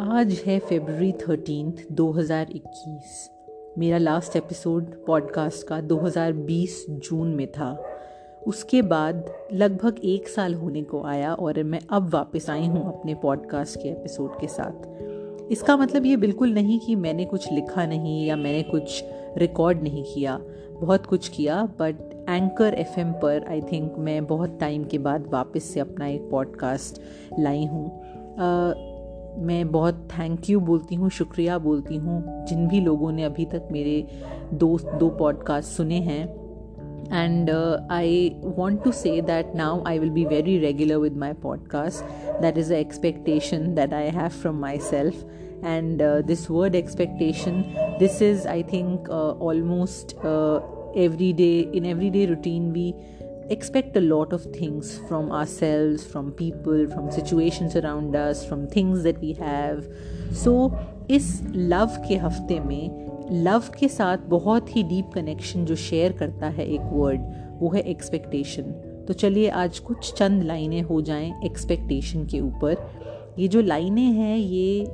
आज है February thirteen 2021 मेरा लास्ट एपिसोड पॉडकास्ट का 2020 जून में था। उसके बाद लगभग एक साल होने को आया और मैं अब वापस आई हूँ अपने पॉडकास्ट के एपिसोड के साथ। इसका मतलब ये बिल्कुल नहीं कि मैंने कुछ लिखा नहीं या मैंने कुछ रिकॉर्ड नहीं किया। बहुत कुछ किया बट एंकर एफएम पर आई थिंक मैं बहुत टाइम के बाद वापस से अपना एक पॉडकास्ट लाई हूँ। मैं बहुत थैंक यू बोलती हूँ, शुक्रिया बोलती हूँ, जिन भी लोगों ने अभी तक मेरे दोस्त, दो पॉडकास्ट सुने हैं। And I want to say that now I will be very regular with my podcast that is a expectation that I have from myself and this word expectation this is I think almost every day in every day routine भी expect a lot of things from ourselves, from people, from situations around us, from things that we have. So, इस love के हफ़्ते में love के साथ बहुत ही deep connection जो शेयर करता है एक वर्ड वो है एक्सपेक्टेशन तो चलिए आज कुछ चंद लाइनें हो जाएँ एक्सपेक्टेशन के ऊपर. ये जो लाइनें हैं, ये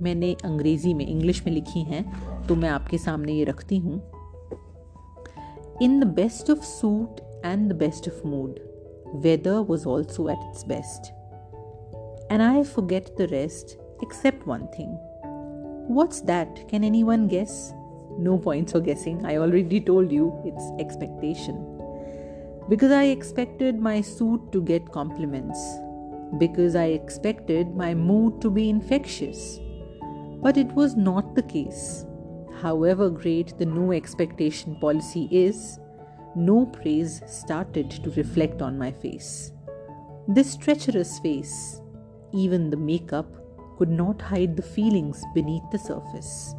मैंने अंग्रेज़ी में इंग्लिश में लिखी हैं तो मैं आपके सामने ये रखती हूँ. In the best of suit and the best of mood, weather was also at its best. And I forget the rest except one thing. What's that? Can anyone guess? No points for guessing. I already told you it's expectation. Because I expected my suit to get compliments. Because I expected my mood to be infectious. But it was not the case. However great the no expectation policy is, no praise started to reflect on my face. This treacherous face, even the makeup, could not hide the feelings beneath the surface.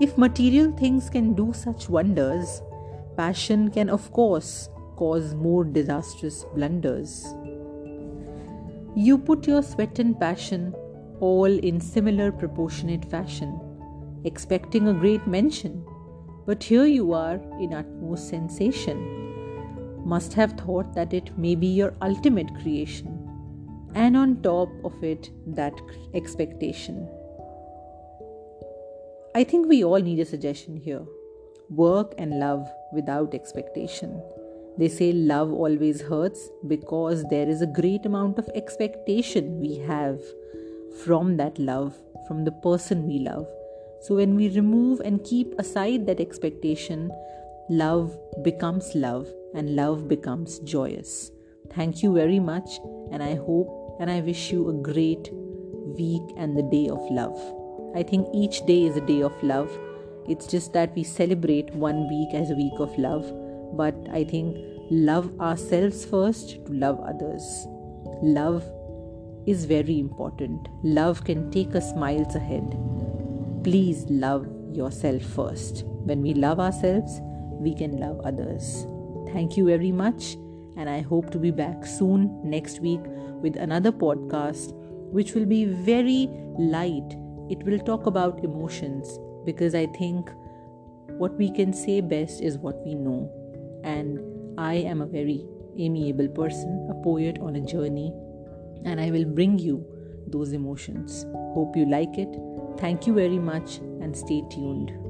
If material things can do such wonders, passion can, of course, cause more disastrous blunders. You put your sweat and passion all in similar proportionate fashion expecting a great mention, but here you are in utmost sensation. Must have thought that it may be your ultimate creation, and on top of it, that expectation. I think we all need a suggestion here work and love without expectation. They say love always hurts because there is a great amount of expectation we have from that love, from the person we love. So, when we remove and keep aside that expectation, love becomes love and love becomes joyous. Thank you very much, and I hope and I wish you a great week and the day of love. I think each day is a day of love. It's just that we celebrate one week as a week of love, but I think love ourselves first to love others. Love is very important. Love can take us miles ahead please love yourself first. When we love ourselves, we can love others. Thank you very much, and I hope to be back soon next week with another podcast which will be very light. It will talk about emotions because I think what we can say best is what we know. And I am a very amiable person, a poet on a journey, and I will bring you those emotions. Hope you like it. Thank you very much and stay tuned.